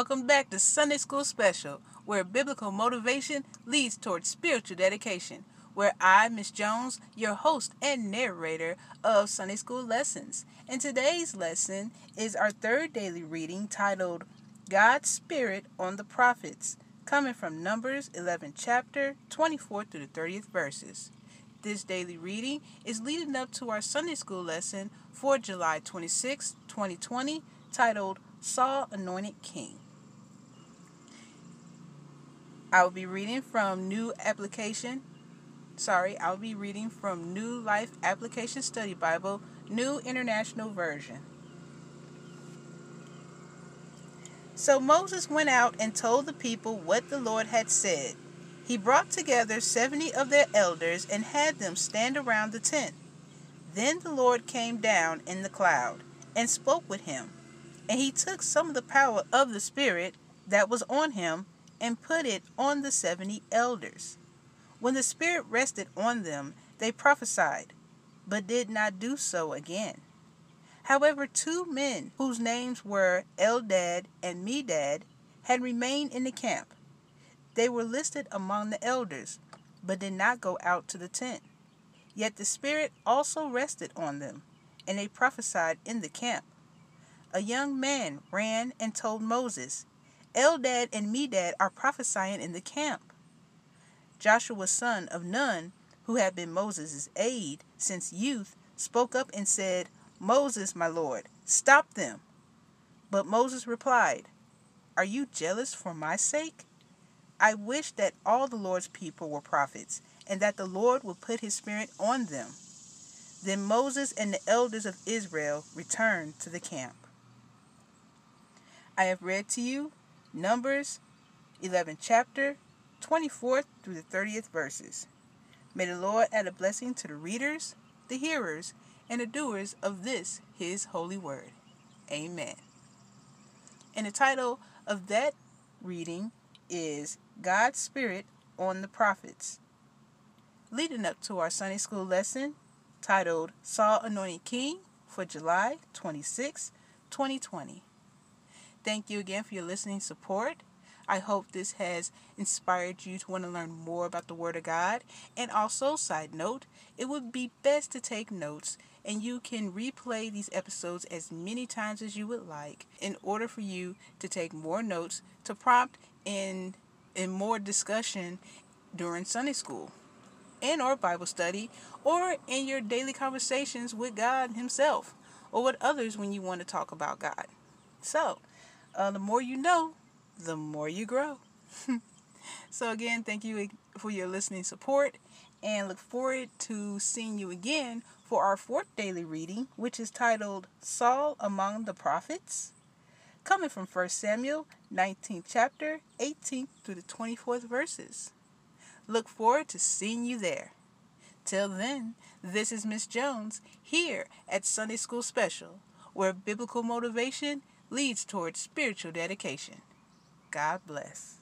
Welcome back to Sunday School Special, where biblical motivation leads towards spiritual dedication. Where I, Miss Jones, your host and narrator of Sunday School Lessons. And today's lesson is our third daily reading titled God's Spirit on the Prophets, coming from Numbers 11, chapter 24 through the 30th verses. This daily reading is leading up to our Sunday School lesson for July 26, 2020, titled Saul Anointed King. I will be reading from New Application. Sorry, I'll be reading from New Life Application Study Bible, New International Version. So Moses went out and told the people what the Lord had said. He brought together seventy of their elders and had them stand around the tent. Then the Lord came down in the cloud and spoke with him. And he took some of the power of the Spirit that was on him and put it on the seventy elders. When the Spirit rested on them, they prophesied, but did not do so again. However, two men whose names were Eldad and Medad had remained in the camp. They were listed among the elders, but did not go out to the tent. Yet the Spirit also rested on them, and they prophesied in the camp a young man ran and told Moses, Eldad and Medad are prophesying in the camp. Joshua, son of Nun, who had been Moses' aide since youth, spoke up and said, Moses, my lord, stop them. But Moses replied, Are you jealous for my sake? I wish that all the Lord's people were prophets, and that the Lord would put his spirit on them. Then Moses and the elders of Israel returned to the camp. I have read to you Numbers 11 chapter 24 through the 30th verses. May the Lord add a blessing to the readers, the hearers, and the doers of this his holy word. Amen. And the title of that reading is God's Spirit on the Prophets. Leading up to our Sunday school lesson titled Saul Anointed King for July 26, 2020. Thank you again for your listening support. I hope this has inspired you to want to learn more about the Word of God. And also, side note, it would be best to take notes and you can replay these episodes as many times as you would like in order for you to take more notes to prompt in in more discussion during Sunday school and or Bible study or in your daily conversations with God himself or with others when you want to talk about God. So, uh, the more you know, the more you grow. so, again, thank you for your listening support and look forward to seeing you again for our fourth daily reading, which is titled Saul Among the Prophets, coming from 1 Samuel 19th chapter, 18th through the 24th verses. Look forward to seeing you there. Till then, this is Miss Jones here at Sunday School Special, where biblical motivation leads towards spiritual dedication. God bless.